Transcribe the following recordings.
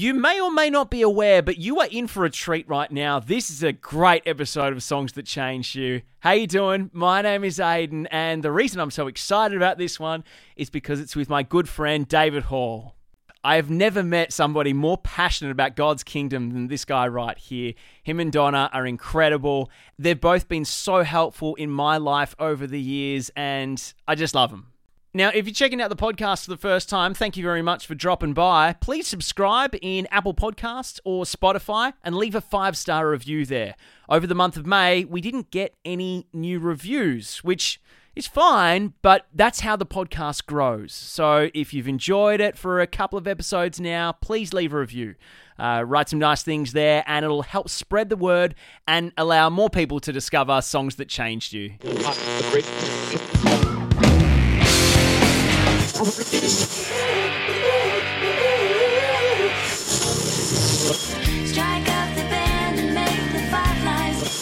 You may or may not be aware, but you are in for a treat right now. This is a great episode of Songs That Changed You. How you doing? My name is Aiden, and the reason I'm so excited about this one is because it's with my good friend David Hall. I have never met somebody more passionate about God's kingdom than this guy right here. Him and Donna are incredible. They've both been so helpful in my life over the years, and I just love them. Now, if you're checking out the podcast for the first time, thank you very much for dropping by. Please subscribe in Apple Podcasts or Spotify and leave a five star review there. Over the month of May, we didn't get any new reviews, which is fine, but that's how the podcast grows. So if you've enjoyed it for a couple of episodes now, please leave a review. Uh, write some nice things there, and it'll help spread the word and allow more people to discover songs that changed you.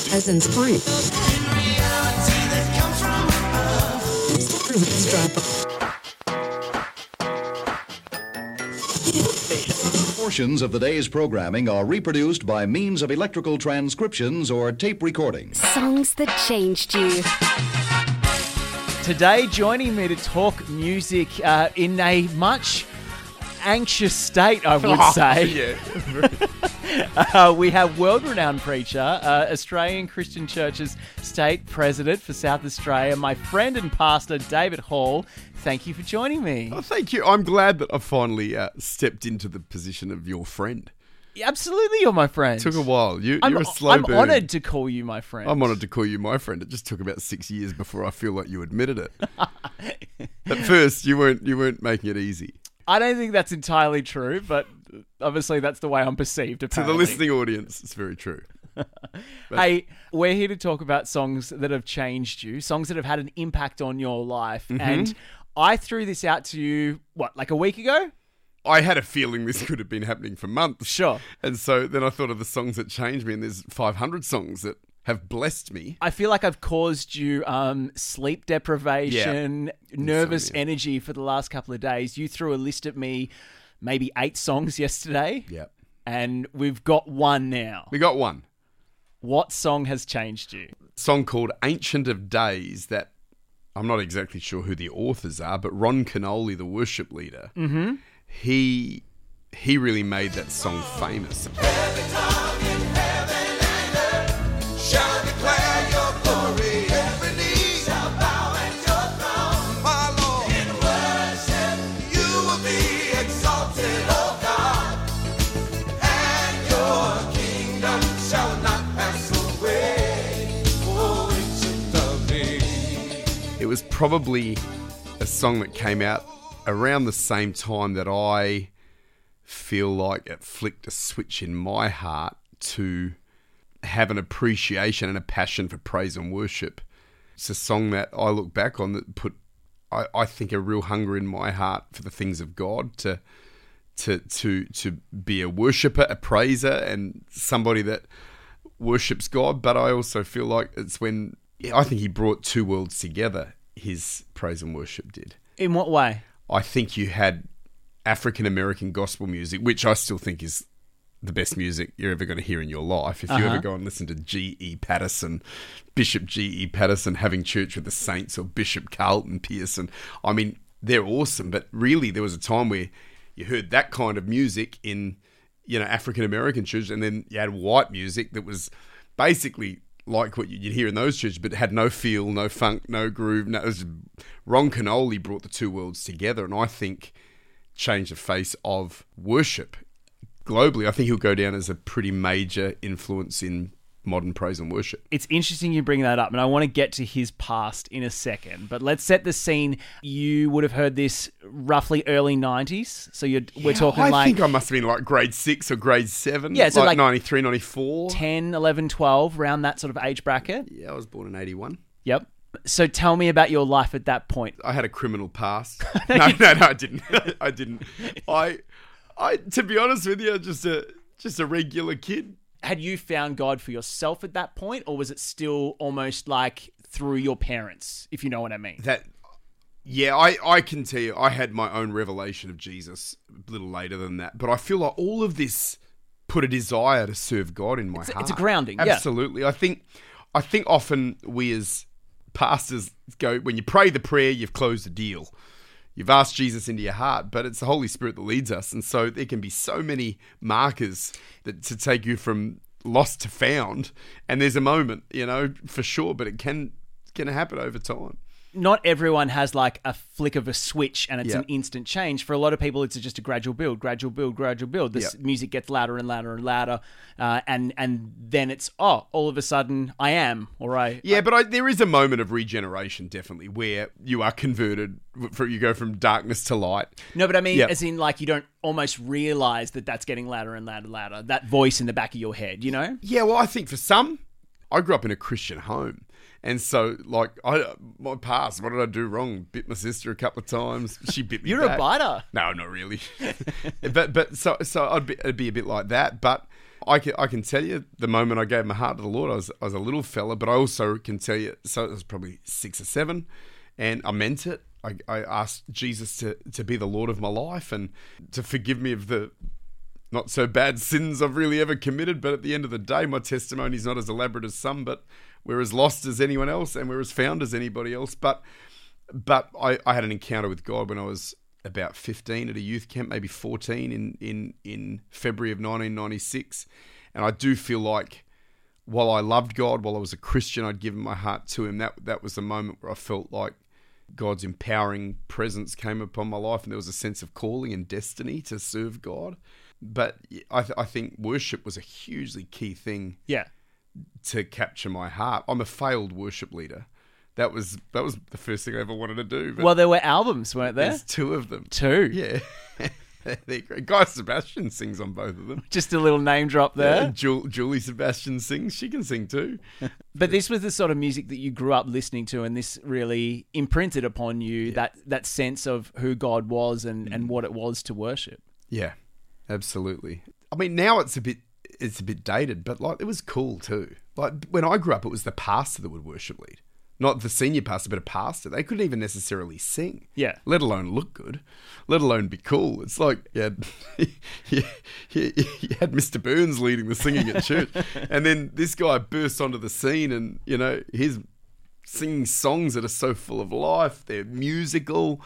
Peasants Point. Portions of the day's programming are reproduced by means of electrical transcriptions or tape recordings. Songs that changed you. Today, joining me to talk music uh, in a much anxious state, I would say. Uh, we have world renowned preacher, uh, Australian Christian Church's state president for South Australia, my friend and pastor, David Hall. Thank you for joining me. Oh, thank you. I'm glad that I finally uh, stepped into the position of your friend. Absolutely, you're my friend. Took a while. You, I'm, you're a slow I'm burn. honoured to call you my friend. I'm honoured to call you my friend. It just took about six years before I feel like you admitted it. At first, you weren't you weren't making it easy. I don't think that's entirely true, but obviously that's the way I'm perceived. Apparently. To the listening audience, it's very true. Hey, we're here to talk about songs that have changed you, songs that have had an impact on your life. Mm-hmm. And I threw this out to you, what, like a week ago? I had a feeling this could have been happening for months. Sure. And so then I thought of the songs that changed me, and there's 500 songs that have blessed me. I feel like I've caused you um, sleep deprivation, nervous Insomnia. energy for the last couple of days. You threw a list at me, maybe eight songs yesterday, Yeah. and we've got one now. We got one What song has changed you? song called Ancient of Days that I'm not exactly sure who the authors are, but Ron Kenoly, the worship leader, mm-hmm. He he really made that song famous. It was probably a song that came out around the same time that I feel like it flicked a switch in my heart to have an appreciation and a passion for praise and worship. It's a song that I look back on that put, I, I think, a real hunger in my heart for the things of God to to to to be a worshipper, a praiser, and somebody that worships God. But I also feel like it's when I think He brought two worlds together. His praise and worship did. In what way? I think you had African American gospel music, which I still think is the best music you're ever going to hear in your life. If you ever uh-huh. go and listen to G.E. Patterson, Bishop G.E. Patterson having church with the saints, or Bishop Carlton Pearson, I mean, they're awesome. But really, there was a time where you heard that kind of music in, you know, African American churches, and then you had white music that was basically like what you'd hear in those churches, but had no feel, no funk, no groove. No, was, Ron Kenoly brought the two worlds together, and I think changed the face of worship globally. I think he'll go down as a pretty major influence in modern praise and worship. It's interesting you bring that up, and I want to get to his past in a second. But let's set the scene. You would have heard this roughly early '90s, so you're we're talking I like think I must have been like grade six or grade seven. Yeah, so like, like 93, 94. 10, 11, 12, around that sort of age bracket. Yeah, I was born in 81. Yep. So tell me about your life at that point. I had a criminal past. no, no, no, I didn't. I didn't. I, I, to be honest with you, just a just a regular kid. Had you found God for yourself at that point, or was it still almost like through your parents, if you know what I mean? That Yeah, I, I can tell you, I had my own revelation of Jesus a little later than that. But I feel like all of this put a desire to serve God in my It's heart. it's a grounding, yeah. Absolutely. I think I think often we as pastors go when you pray the prayer, you've closed the deal. You've asked Jesus into your heart, but it's the Holy Spirit that leads us. And so there can be so many markers that to take you from lost to found. And there's a moment, you know, for sure, but it can can happen over time. Not everyone has like a flick of a switch and it's Yeah. an instant change. For a lot of people, it's just a gradual build, gradual build, gradual build. This Yeah. music gets louder and louder and louder, uh, and and then it's oh, all of a sudden I am or I Yeah, but I, there is a moment of regeneration, definitely, where you are converted. For you go from darkness to light. no, but I mean Yeah. as in like you don't almost realize that that's getting louder and louder, and louder. That voice in the back of your head, you know. Yeah, well, I think for some, I grew up in a Christian home, and so like I, my past, what did I do wrong? Bit my sister a couple of times. She bit me. You're a biter. No, not really. but but so so I'd be, it'd be a bit like that. But I can I can tell you the moment I gave my heart to the Lord, I was I was a little fella, but I also can tell you. So it was probably six or seven, and I meant it. I, I asked Jesus to to be the Lord of my life and to forgive me of the not so bad sins I've really ever committed. But at the end of the day, my testimony is not as elaborate as some, but we're as lost as anyone else, and we're as found as anybody else. But but I, I had an encounter with God when I was about 15 at a youth camp, maybe 14 in, in, in February of 1996. And I do feel like while I loved God, while I was a Christian, I'd given my heart to Him. That, that was the moment where I felt like God's empowering presence came upon my life, and there was a sense of calling and destiny to serve God. But I, th- I think worship was a hugely key thing Yeah. to capture my heart. I'm a failed worship leader. That was that was the first thing I ever wanted to do. Well, there were albums, weren't there? there's two of them. Two. Yeah. They're great. Guy Sebastian sings on both of them. Just a little name drop there. Jul- Julie Sebastian sings. She can sing too. But this was the sort of music that you grew up listening to, and this really imprinted upon you that that sense of who God was and, Mm. and what it was to worship. Yeah, absolutely. I mean, now it's a bit it's a bit dated, but like it was cool too. Like when I grew up, it was the pastor that would worship lead, not the senior pastor, but a pastor. They couldn't even necessarily sing. Yeah. let alone look good, let alone be cool. It's like had, you, you, you had Mr. Burns leading the singing at church, and then this guy bursts onto the scene, and you know he's singing songs that are so full of life. They're musical,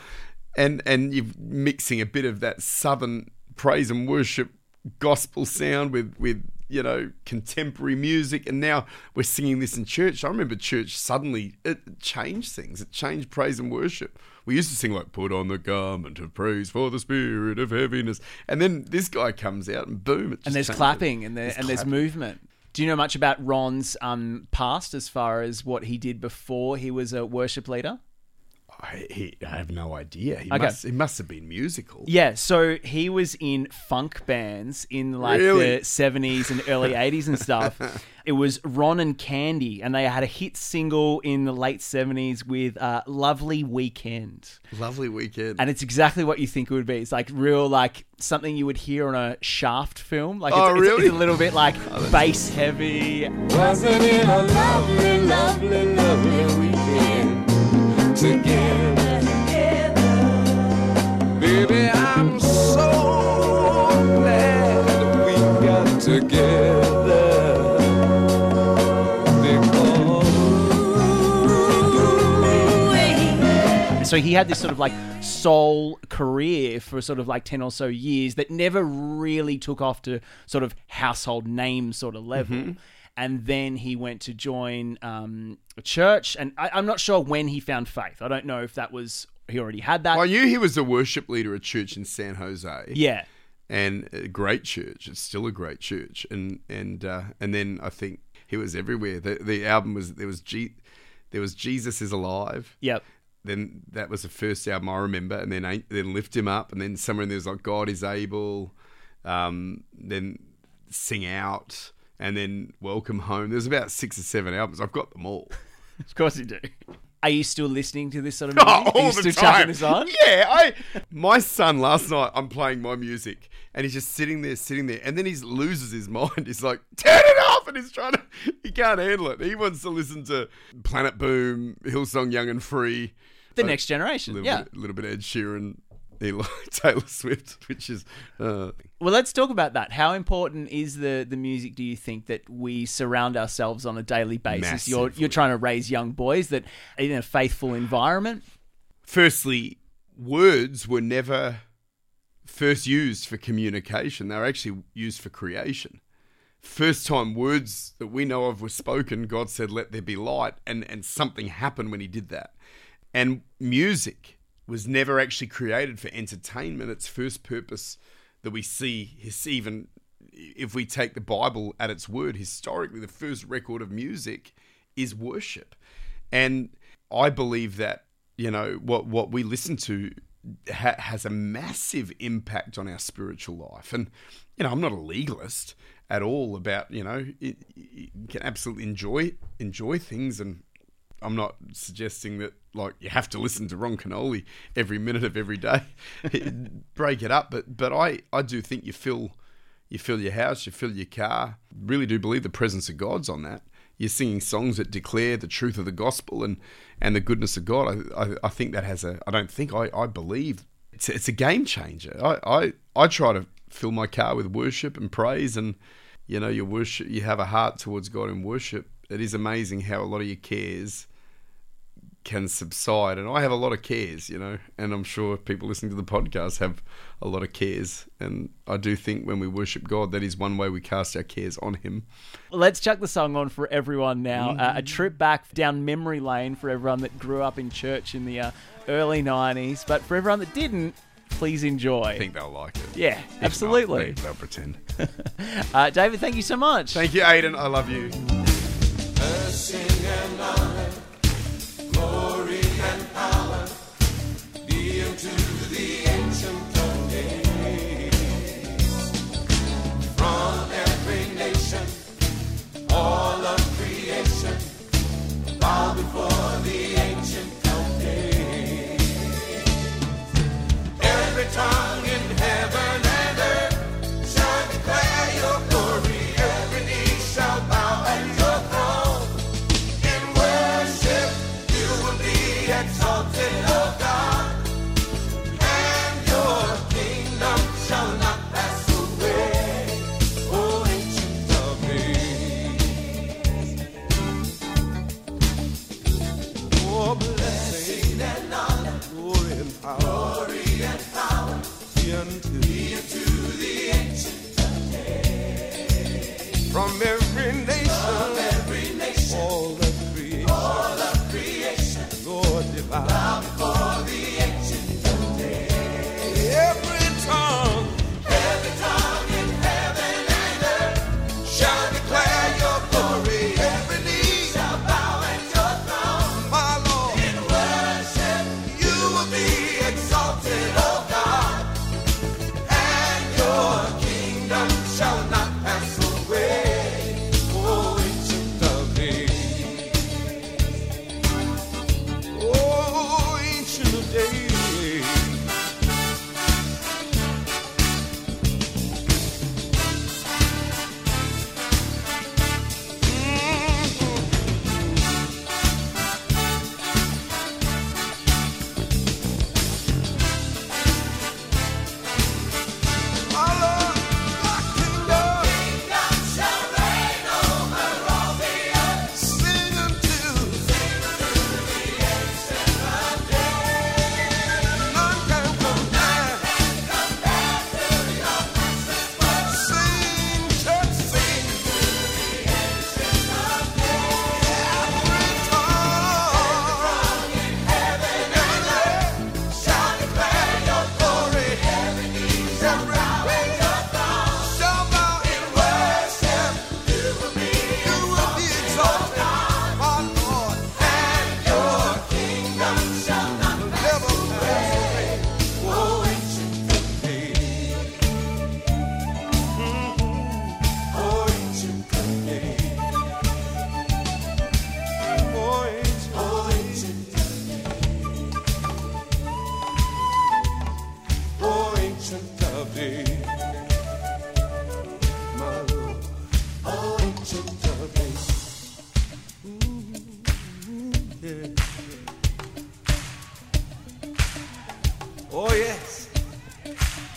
and and you're mixing a bit of that southern praise and worship gospel sound with with you know contemporary music and now we're singing this in church i remember church suddenly it changed things it changed praise and worship we used to sing like put on the garment of praise for the spirit of heaviness and then this guy comes out and boom And there's changes. clapping and there and there's movement. Do you know much about Ron's um, past as far as what he did before he was a worship leader? I, he, I have no idea he Okay. must he must have been musical Yeah, so he was in funk bands in like Really? the 70s and early 80s and stuff. It was Ron and Candy, and they had a hit single in the late 70s with uh, Lovely Weekend. lovely weekend And it's exactly what you think it would be. It's like real, like something you would hear on a Shaft film. Like, it's, Oh, it's- really? it's a little bit like bass heavy. Wasn't it a lovely, lovely, lovely weekend together? So he had this sort of like soul career for sort of like 10 or so years that never really took off to sort of household name sort of level. Mm-hmm. And then he went to join um, a church. And I, I'm not sure when he found faith. I don't know if that was, he already had that. I knew he was a worship leader at church in San Jose. yeah. And a great church. It's still a great church, and and uh, and then I think he was everywhere. The the album was there was G, there was Jesus is alive. Yep. Then that was the first album I remember, and then then lift him up, and then somewhere in there's like God is able, um, then sing out, and then welcome home. There's about six or seven albums. I've got them all. Of course you do. Are you still listening to this sort of music? Oh, Are you all still the chucking time. this on? Yeah, I. My son last night, I'm playing my music, and he's just sitting there, sitting there, and then he loses his mind. He's like, "Turn it off!" And he's trying to. He can't handle it. He wants to listen to Planet Boom, Hillsong, Young and Free, The Uh, next generation. little Yeah. bit, little bit Ed Sheeran, Eli, Taylor Swift, which is uh, Well, let's talk about that. How important is the the music? Do you think that we surround ourselves on a daily basis? You're you're trying to raise young boys that in a faithful environment. firstly, words were never first used for communication. They were actually used for creation. First time words that we know of were spoken, God said, Let there be light, and, and something happened when He did that. And music was never actually created for entertainment. Its first purpose that we see is even if we take the Bible at its word, historically, the first record of music is worship. And I believe that, you know, what, what we listen to ha- has a massive impact on our spiritual life. And, you know, I'm not a legalist at all about, you know, you can absolutely enjoy enjoy things and I'm not suggesting that like you have to listen to Ron Kenoly every minute of every day. Break it up, but but I I do think you fill you fill your house, you fill your car. Really do believe the presence of God's on that. You're singing songs that declare the truth of the gospel and and the goodness of God. I I, I think that has a I don't think I I believe it's a, it's a game changer. I, I I try to fill my car with worship and praise and you know your worship you have a heart towards God in worship. It is amazing how a lot of your cares can subside. And I have a lot of cares, you know, and I'm sure people listening to the podcast have a lot of cares. And I do think when we worship God, that is one way we cast our cares on Him. Let's chuck the song on for everyone now. Uh, a trip back down memory lane for everyone that grew up in church in the uh, early '90s, but for everyone that didn't, please enjoy. I think they'll like it. Yeah, If absolutely. they- they'll pretend. Uh, David, thank you so much. Thank you, Aiden. I love you. Blessing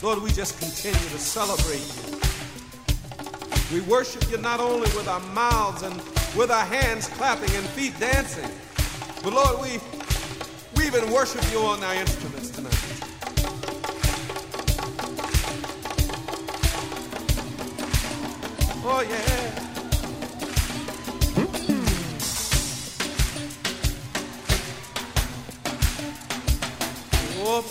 Lord, we just continue to celebrate you. We worship you not only with our mouths and with our hands clapping and feet dancing, but Lord, we, we even worship you on our instruments tonight. Oh, yeah. Hmm. Oh,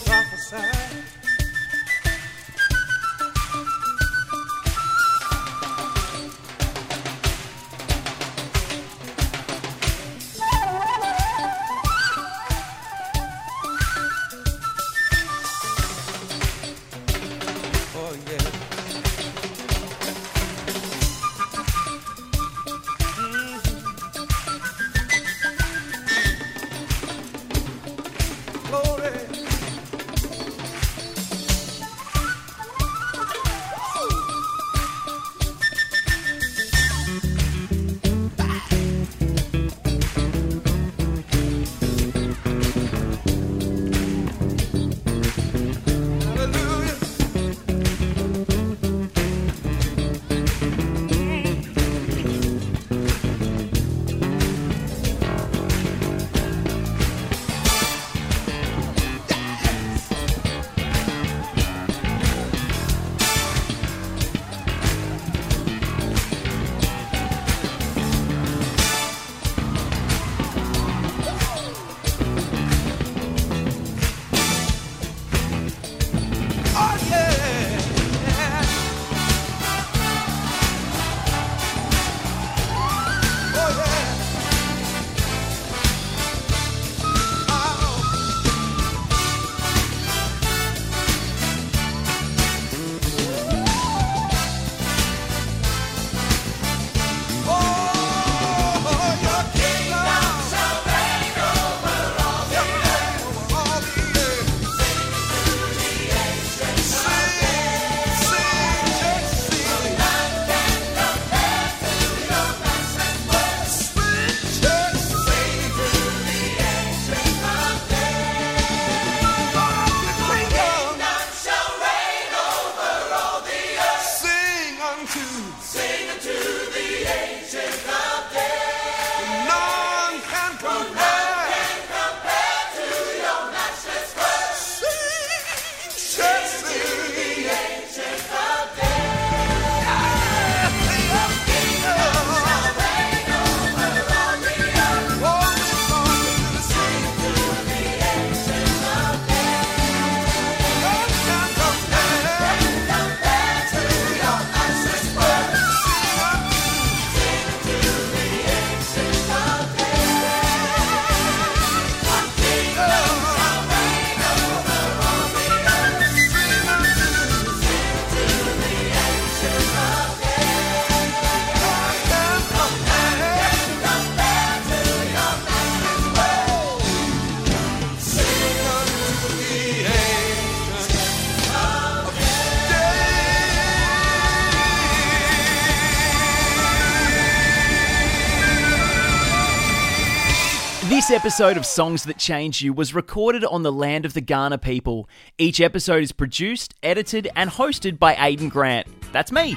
This episode of Songs That Change You was recorded on the land of the Kaurna people. Each episode is produced, edited, and hosted by Aiden Grant. That's me.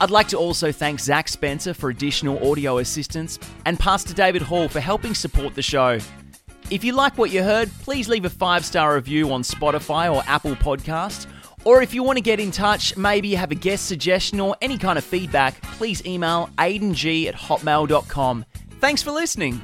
I'd like to also thank Zach Spencer for additional audio assistance and Pastor David Hall for helping support the show. If you like what you heard, please leave a five star review on Spotify or Apple Podcasts. Or if you want to get in touch, maybe you have a guest suggestion or any kind of feedback, please email aideng at hotmail.com. Thanks for listening.